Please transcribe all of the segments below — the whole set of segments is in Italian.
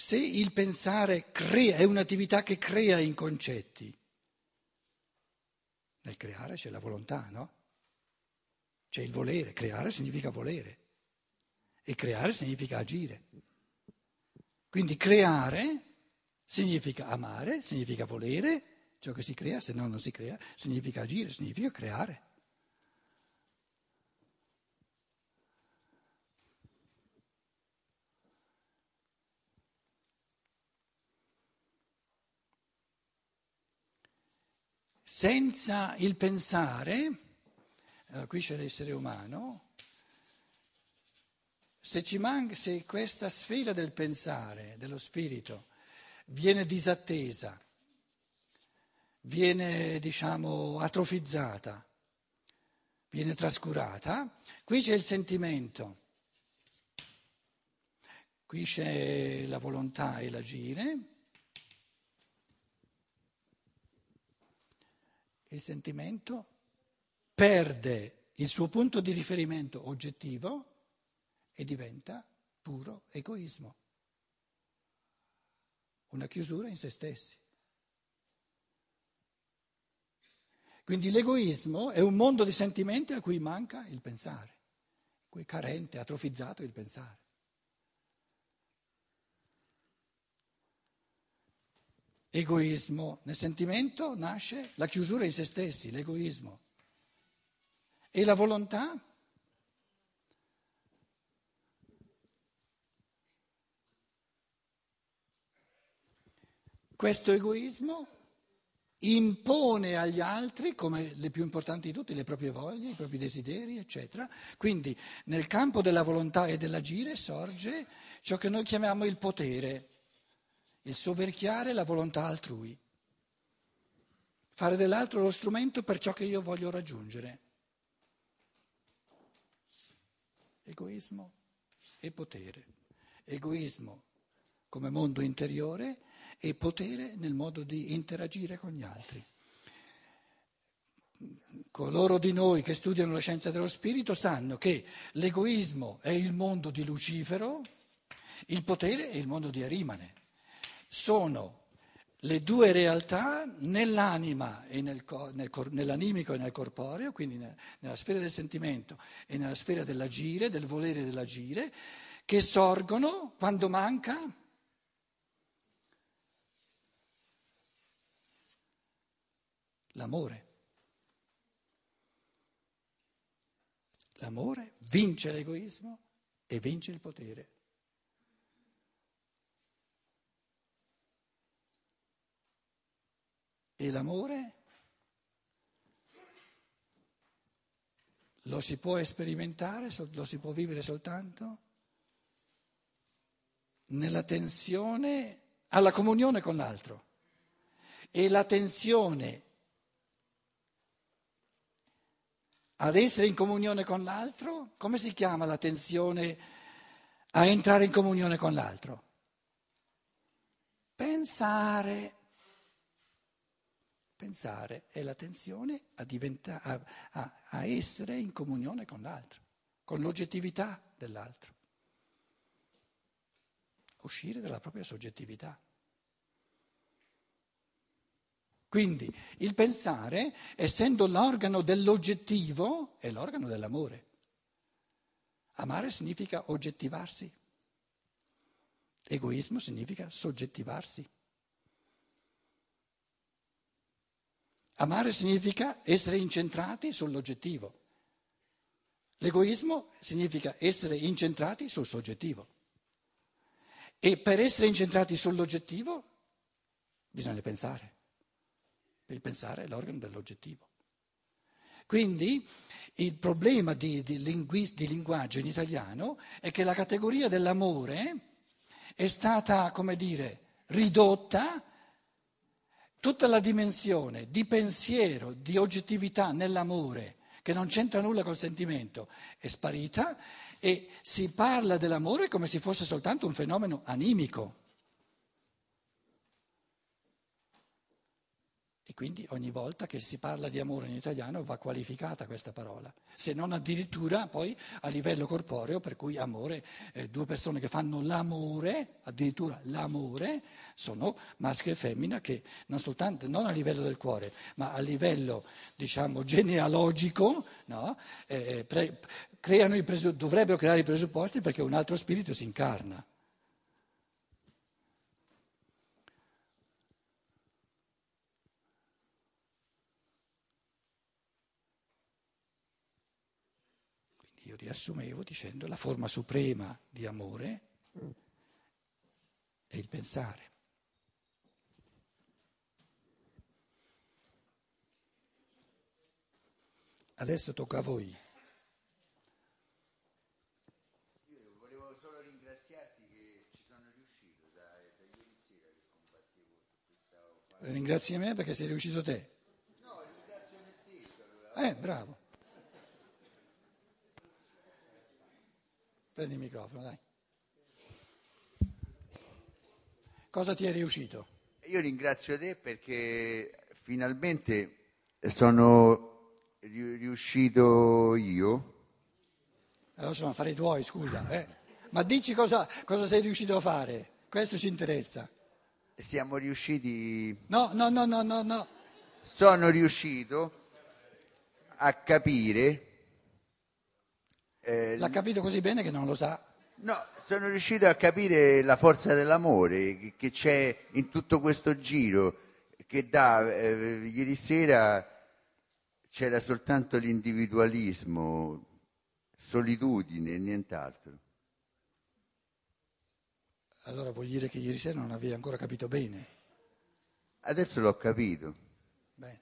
se il pensare crea, è un'attività che crea in concetti, nel creare c'è la volontà, no? C'è il volere, creare significa volere e creare significa agire. Quindi creare significa amare, significa volere, ciò che si crea, se no non si crea, significa agire, significa creare. Senza il pensare, eh, qui c'è l'essere umano, se, manca, se questa sfera del pensare, dello spirito, viene disattesa, viene diciamo atrofizzata, viene trascurata, qui c'è il sentimento, qui c'è la volontà e l'agire. Il sentimento perde il suo punto di riferimento oggettivo e diventa puro egoismo, una chiusura in se stessi. Quindi l'egoismo è un mondo di sentimenti a cui manca il pensare, cui è carente, atrofizzato il pensare. Egoismo, nel sentimento nasce la chiusura in se stessi, l'egoismo. E la volontà? Questo egoismo impone agli altri, come le più importanti di tutte, le proprie voglie, i propri desideri, eccetera. Quindi nel campo della volontà e dell'agire sorge ciò che noi chiamiamo il potere, il soverchiare la volontà altrui, fare dell'altro lo strumento per ciò che io voglio raggiungere. Egoismo e potere. Egoismo come mondo interiore e potere nel modo di interagire con gli altri. Coloro di noi che studiano la scienza dello spirito sanno che l'egoismo è il mondo di Lucifero, il potere è il mondo di Arimane. Sono le due realtà nell'anima e nel, nel, nell'animico e nel corporeo, quindi nella sfera del sentimento e nella sfera dell'agire, del volere e dell'agire, che sorgono quando manca l'amore. L'amore vince l'egoismo e vince il potere. E l'amore lo si può sperimentare, lo si può vivere soltanto nella tensione alla comunione con l'altro. E la tensione ad essere in comunione con l'altro, come si chiama la tensione a entrare in comunione con l'altro? Pensare. Pensare è la tensione a, diventa, a, a, a essere in comunione con l'altro, con l'oggettività dell'altro. Uscire dalla propria soggettività. Quindi il pensare, essendo l'organo dell'oggettivo, è l'organo dell'amore. Amare significa oggettivarsi. Egoismo significa soggettivarsi. Amare significa essere incentrati sull'oggettivo. L'egoismo significa essere incentrati sul soggettivo. E per essere incentrati sull'oggettivo bisogna pensare. Il pensare è l'organo dell'oggettivo. Quindi il problema di, di, linguist, di linguaggio in italiano è che la categoria dell'amore è stata, come dire, ridotta, tutta la dimensione di pensiero, di oggettività nell'amore, che non c'entra nulla col sentimento, è sparita e si parla dell'amore come se fosse soltanto un fenomeno animico. Quindi ogni volta che si parla di amore in italiano va qualificata questa parola, se non addirittura poi a livello corporeo, per cui amore, eh, due persone che fanno l'amore, addirittura l'amore, sono maschio e femmina che non soltanto, non a livello del cuore, ma a livello diciamo genealogico, no? eh, pre, presu- dovrebbero creare i presupposti perché un altro spirito si incarna. io riassumevo dicendo la forma suprema di amore è il pensare. Adesso tocca a voi. Io volevo solo ringraziarti che ci sono riuscito da, da ieri sera che combattevo su questa... Ringrazia me perché sei riuscito te. No, ringrazio me stesso. Allora. Eh, bravo. Prendi il microfono, dai. Cosa ti è riuscito? Io ringrazio te perché finalmente sono riuscito io. Allora sono affari tuoi, scusa. Eh. Ma dici cosa, cosa sei riuscito a fare? Questo ci interessa. Siamo riusciti. No, no, no, no, no, no. Sono riuscito a capire eh, L'ha capito così bene che non lo sa. No, sono riuscito a capire la forza dell'amore che c'è in tutto questo giro, che da eh, ieri sera c'era soltanto l'individualismo, solitudine e nient'altro. Allora vuol dire che ieri sera non avevi ancora capito bene. Adesso l'ho capito. Beh,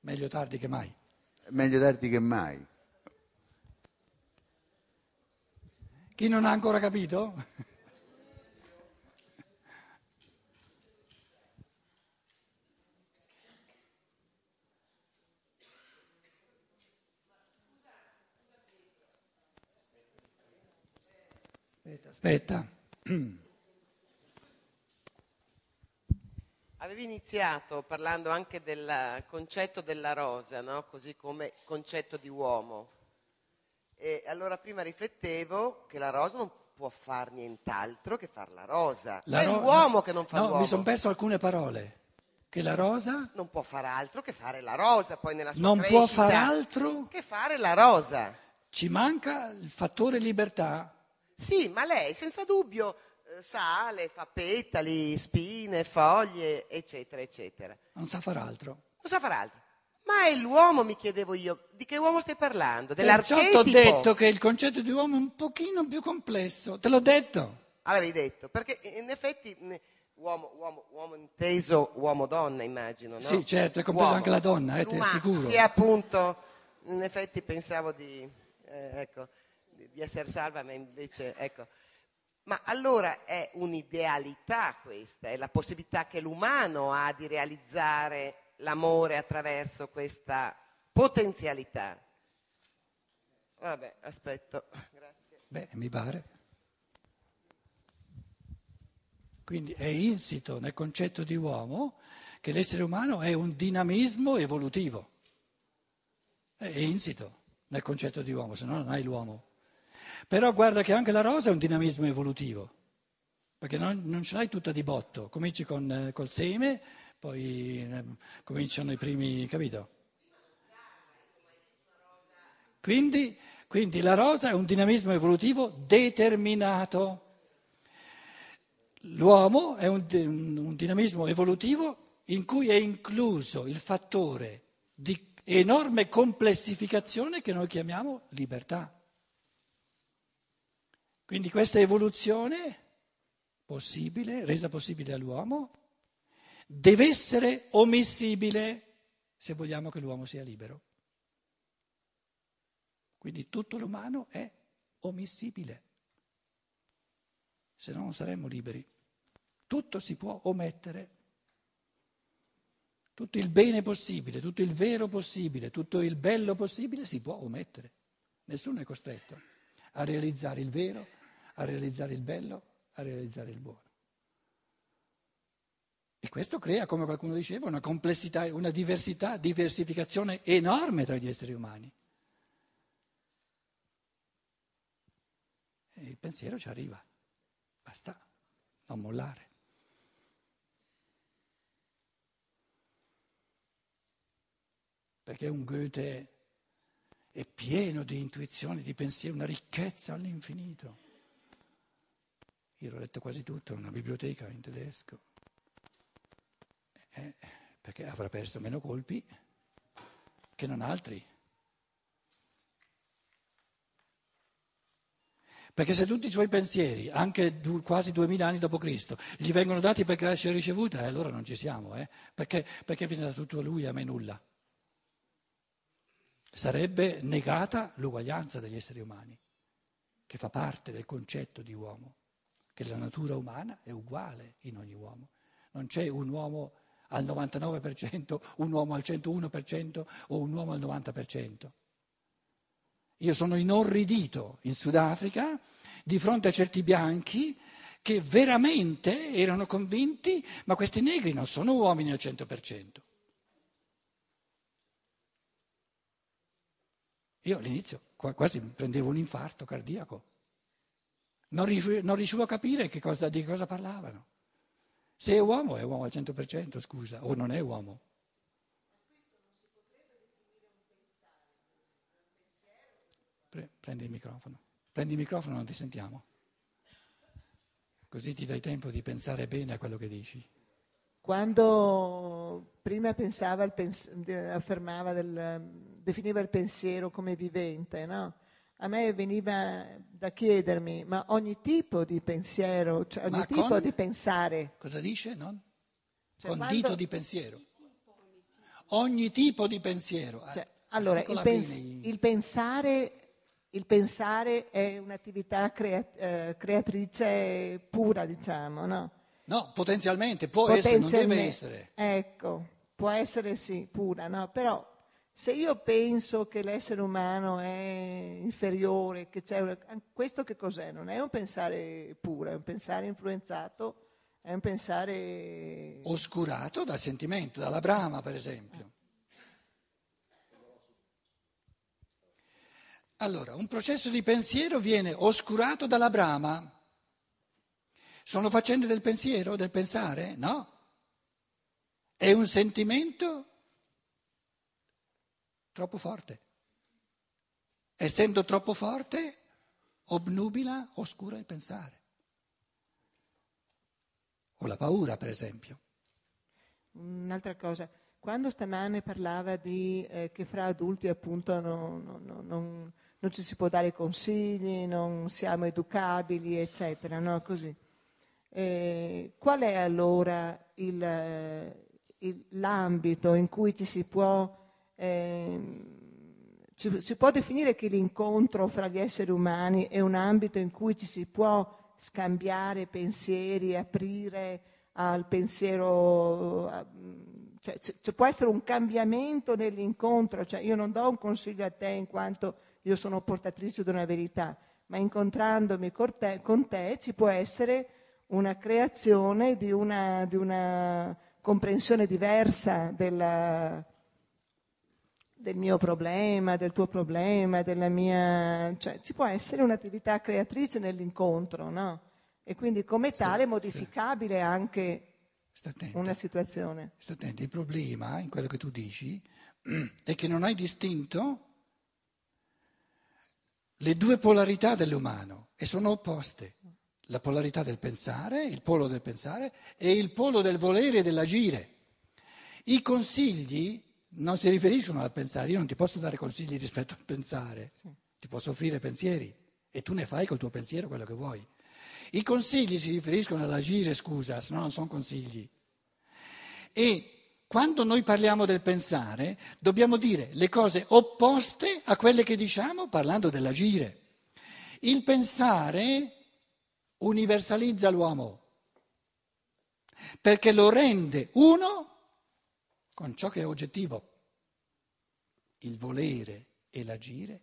meglio tardi che mai. Meglio tardi che mai. Chi non ha ancora capito? Aspetta, aspetta. Avevi iniziato parlando anche del concetto della rosa, no? così come concetto di uomo. E allora prima riflettevo che la rosa non può far nient'altro che far la rosa. La è ro- l'uomo che non fa no, l'uomo. mi sono perso alcune parole. Che la rosa? Non può far altro che fare la rosa, poi nella sua Non crescita, può far altro? Che fare la rosa. Ci manca il fattore libertà. Sì, ma lei senza dubbio eh, sale, fa petali, spine, foglie, eccetera, eccetera. Non sa far altro. Non sa far altro. Ma è l'uomo, mi chiedevo io. Di che uomo stai parlando? Dell'archetipo? Perciò ti ho detto che il concetto di uomo è un pochino più complesso. Te l'ho detto. Ah, l'avevi detto. Perché in effetti uomo, uomo, uomo inteso uomo-donna, immagino, no? Sì, certo, è compreso anche la donna, eh, ti assicuro. Sì, appunto. In effetti pensavo di, eh, ecco, di essere salva, ma invece, ecco. Ma allora è un'idealità questa, è la possibilità che l'umano ha di realizzare l'amore attraverso questa potenzialità. Vabbè, aspetto. Grazie. Beh, mi pare. Quindi è insito nel concetto di uomo che l'essere umano è un dinamismo evolutivo. È insito nel concetto di uomo, se no non hai l'uomo. Però guarda che anche la rosa è un dinamismo evolutivo, perché non, non ce l'hai tutta di botto, cominci con, eh, col seme, poi eh, cominciano i primi, capito? Quindi, quindi la rosa è un dinamismo evolutivo determinato. L'uomo è un, un, dinamismo evolutivo in cui è incluso il fattore di enorme complessificazione che noi chiamiamo libertà. Quindi questa evoluzione possibile, resa possibile all'uomo, deve essere omissibile se vogliamo che l'uomo sia libero. Quindi tutto l'umano è omissibile, se no non saremmo liberi. Tutto si può omettere, tutto il bene possibile, tutto il vero possibile, tutto il bello possibile si può omettere. Nessuno è costretto a realizzare il vero, a realizzare il bello, a realizzare il buono. E questo crea, come qualcuno diceva, una complessità, una diversità, diversificazione enorme tra gli esseri umani. E il pensiero ci arriva, basta non mollare. Perché un Goethe è pieno di intuizioni, di pensieri, una ricchezza all'infinito. Io l'ho letto quasi tutto, una biblioteca in tedesco, eh, perché avrà perso meno colpi che non altri. Perché se tutti i suoi pensieri, anche du, quasi duemila anni dopo Cristo, gli vengono dati per grazia ricevuta, eh, allora non ci siamo, eh? perché, perché viene da tutto lui e a me nulla sarebbe negata l'uguaglianza degli esseri umani, che fa parte del concetto di uomo, che la natura umana è uguale in ogni uomo. Non c'è un uomo al 99%, un uomo al 101% o un uomo al 90%. Io sono inorridito in Sudafrica di fronte a certi bianchi che veramente erano convinti, ma questi negri non sono uomini al 100%. Io all'inizio quasi prendevo un infarto cardiaco. Non riuscivo, a capire che cosa, di cosa parlavano. Se è uomo è uomo al 100%, scusa, o non è uomo. Prendi il microfono. Prendi il microfono, non ti sentiamo. Così ti dai tempo di pensare bene a quello che dici. Quando prima pensava, pens- affermava, del, definiva il pensiero come vivente, no? A me veniva da chiedermi, ma ogni tipo di pensiero, cioè ogni ma tipo con, di pensare. Cosa dice? Non? Cioè, con dito di pensiero. Ogni tipo di pensiero. Cioè, allora, il, pens- il, pensare, il, pensare, è un'attività crea- eh, creatrice pura, diciamo, no? No, potenzialmente, può potenzialmente, essere, non deve essere. Ecco, può essere sì, pura, no? Però se io penso che l'essere umano è inferiore, una... questo che cos'è? Non è un pensare puro, è un pensare influenzato, è un pensare... Oscurato dal sentimento, dalla brama per esempio. Allora, un processo di pensiero viene oscurato dalla brama. Sono faccende del pensiero, del pensare? No. È un sentimento troppo forte. Essendo troppo forte, obnubila, oscura il pensare. O la paura, per esempio. Un'altra cosa, quando stamane parlava di eh, che fra adulti appunto non, non, non, non, ci si può dare consigli, non siamo educabili, eccetera, no? Così. Eh, qual è allora il, il, l'ambito in cui ci si può, eh, ci, si può definire che l'incontro fra gli esseri umani è un ambito in cui ci si può scambiare pensieri, aprire al pensiero, cioè, c- può essere un cambiamento nell'incontro, cioè, io non do un consiglio a te in quanto io sono portatrice di una verità, ma incontrandomi con te, con te ci può essere una creazione di una, di una comprensione diversa della, del mio problema, del tuo problema, della mia... cioè ci può essere un'attività creatrice nell'incontro, no? E quindi come tale sì, modificabile sì. anche una situazione. Sta attento, il problema in quello che tu dici è che non hai distinto le due polarità dell'umano e sono opposte la polarità del pensare, il polo del pensare e il polo del volere e dell'agire. I consigli non si riferiscono al pensare, io non ti posso dare consigli rispetto al pensare, sì. ti posso offrire pensieri e tu ne fai col tuo pensiero quello che vuoi. I consigli si riferiscono all'agire, scusa, se no non sono consigli. E quando noi parliamo del pensare, dobbiamo dire le cose opposte a quelle che diciamo parlando dell'agire. Il pensare universalizza l'uomo, perché lo rende uno con ciò che è oggettivo. Il volere e l'agire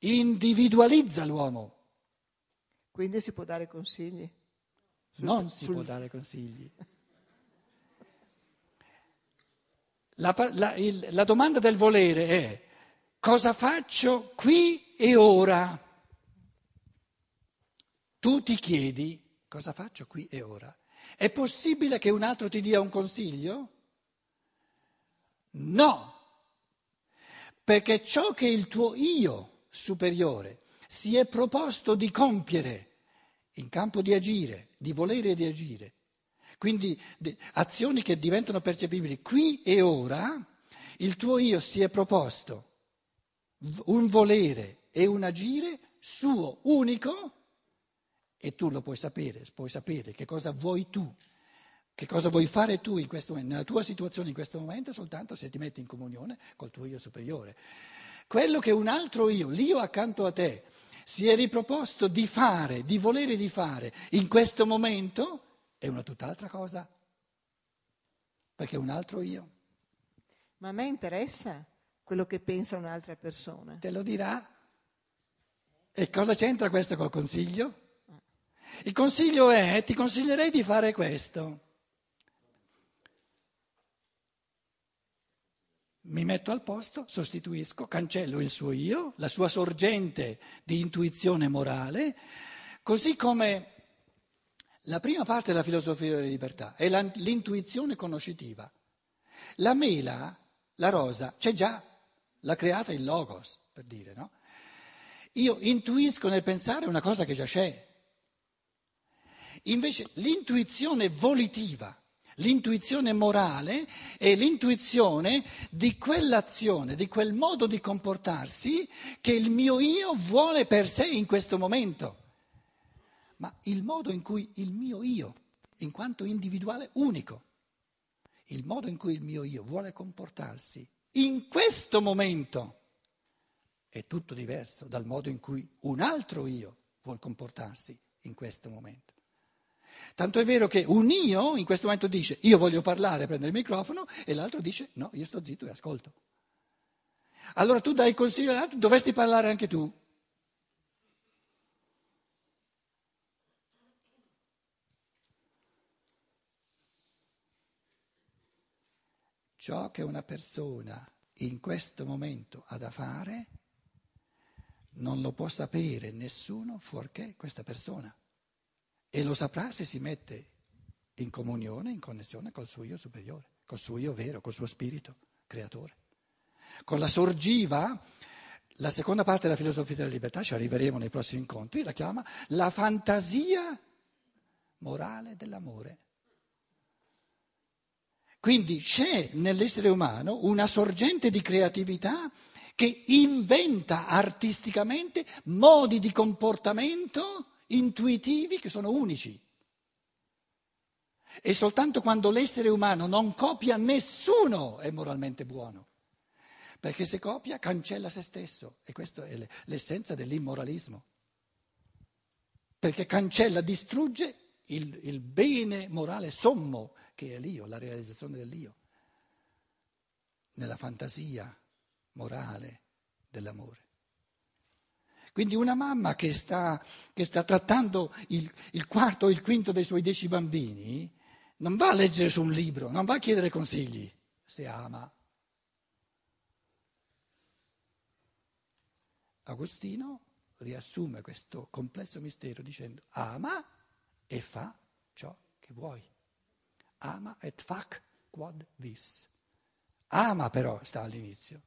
individualizza l'uomo. Quindi si può dare consigli? non si sul... può dare consigli. La, la, il, la domanda del volere è cosa faccio qui e ora? Tu ti chiedi cosa faccio qui e ora. È possibile che un altro ti dia un consiglio? No, perché ciò che il tuo io superiore si è proposto di compiere in campo di agire, di volere e di agire, quindi azioni che diventano percepibili qui e ora, il tuo io si è proposto un volere e un agire suo unico e tu lo puoi sapere, puoi sapere che cosa vuoi tu, che cosa vuoi fare tu in questo momento, nella tua situazione in questo momento, soltanto se ti metti in comunione col tuo io superiore. Quello che un altro io, l'io accanto a te, si è riproposto di fare, di volere di fare in questo momento, è una tutt'altra cosa, perché è un altro io. Ma a me interessa quello che pensa un'altra persona. Te lo dirà. E cosa c'entra questo col consiglio? Il consiglio è, ti consiglierei di fare questo. Metto al posto, sostituisco, cancello il suo io, la sua sorgente di intuizione morale, così come la prima parte della filosofia della libertà è l'intuizione conoscitiva. La mela, la rosa, c'è già, l'ha creata il logos, per dire, no? Io intuisco nel pensare una cosa che già c'è. Invece l'intuizione volitiva, l'intuizione morale è l'intuizione di quell'azione, di quel modo di comportarsi che il mio io vuole per sé in questo momento. Ma il modo in cui il mio io, in quanto individuale unico, il modo in cui il mio io vuole comportarsi in questo momento è tutto diverso dal modo in cui un altro io vuole comportarsi in questo momento. Tanto è vero che un io in questo momento dice io voglio parlare, prendere il microfono e l'altro dice no, io sto zitto e ascolto. Allora tu dai consiglio all'altro, dovresti parlare anche tu. Ciò che una persona in questo momento ha da fare non lo può sapere nessuno fuorché questa persona. E lo saprà se si mette in comunione, in connessione col suo io superiore, col suo io vero, col suo spirito creatore. Con la sorgiva, la seconda parte della filosofia della libertà, ci arriveremo nei prossimi incontri, la chiama la fantasia morale dell'amore. Quindi c'è nell'essere umano una sorgente di creatività che inventa artisticamente modi di comportamento intuitivi che sono unici. E soltanto quando l'essere umano non copia nessuno è moralmente buono. Perché se copia cancella se stesso e questa è l'essenza dell'immoralismo. Perché cancella, distrugge il, il bene morale sommo che è l'io, la realizzazione dell'io, nella fantasia morale dell'amore. Quindi una mamma che sta, che sta trattando il, il quarto o il quinto dei suoi dieci bambini non va a leggere su un libro, non va a chiedere consigli se ama. Agostino riassume questo complesso mistero dicendo ama e fa ciò che vuoi. Ama et fac quod vis. Ama però sta all'inizio.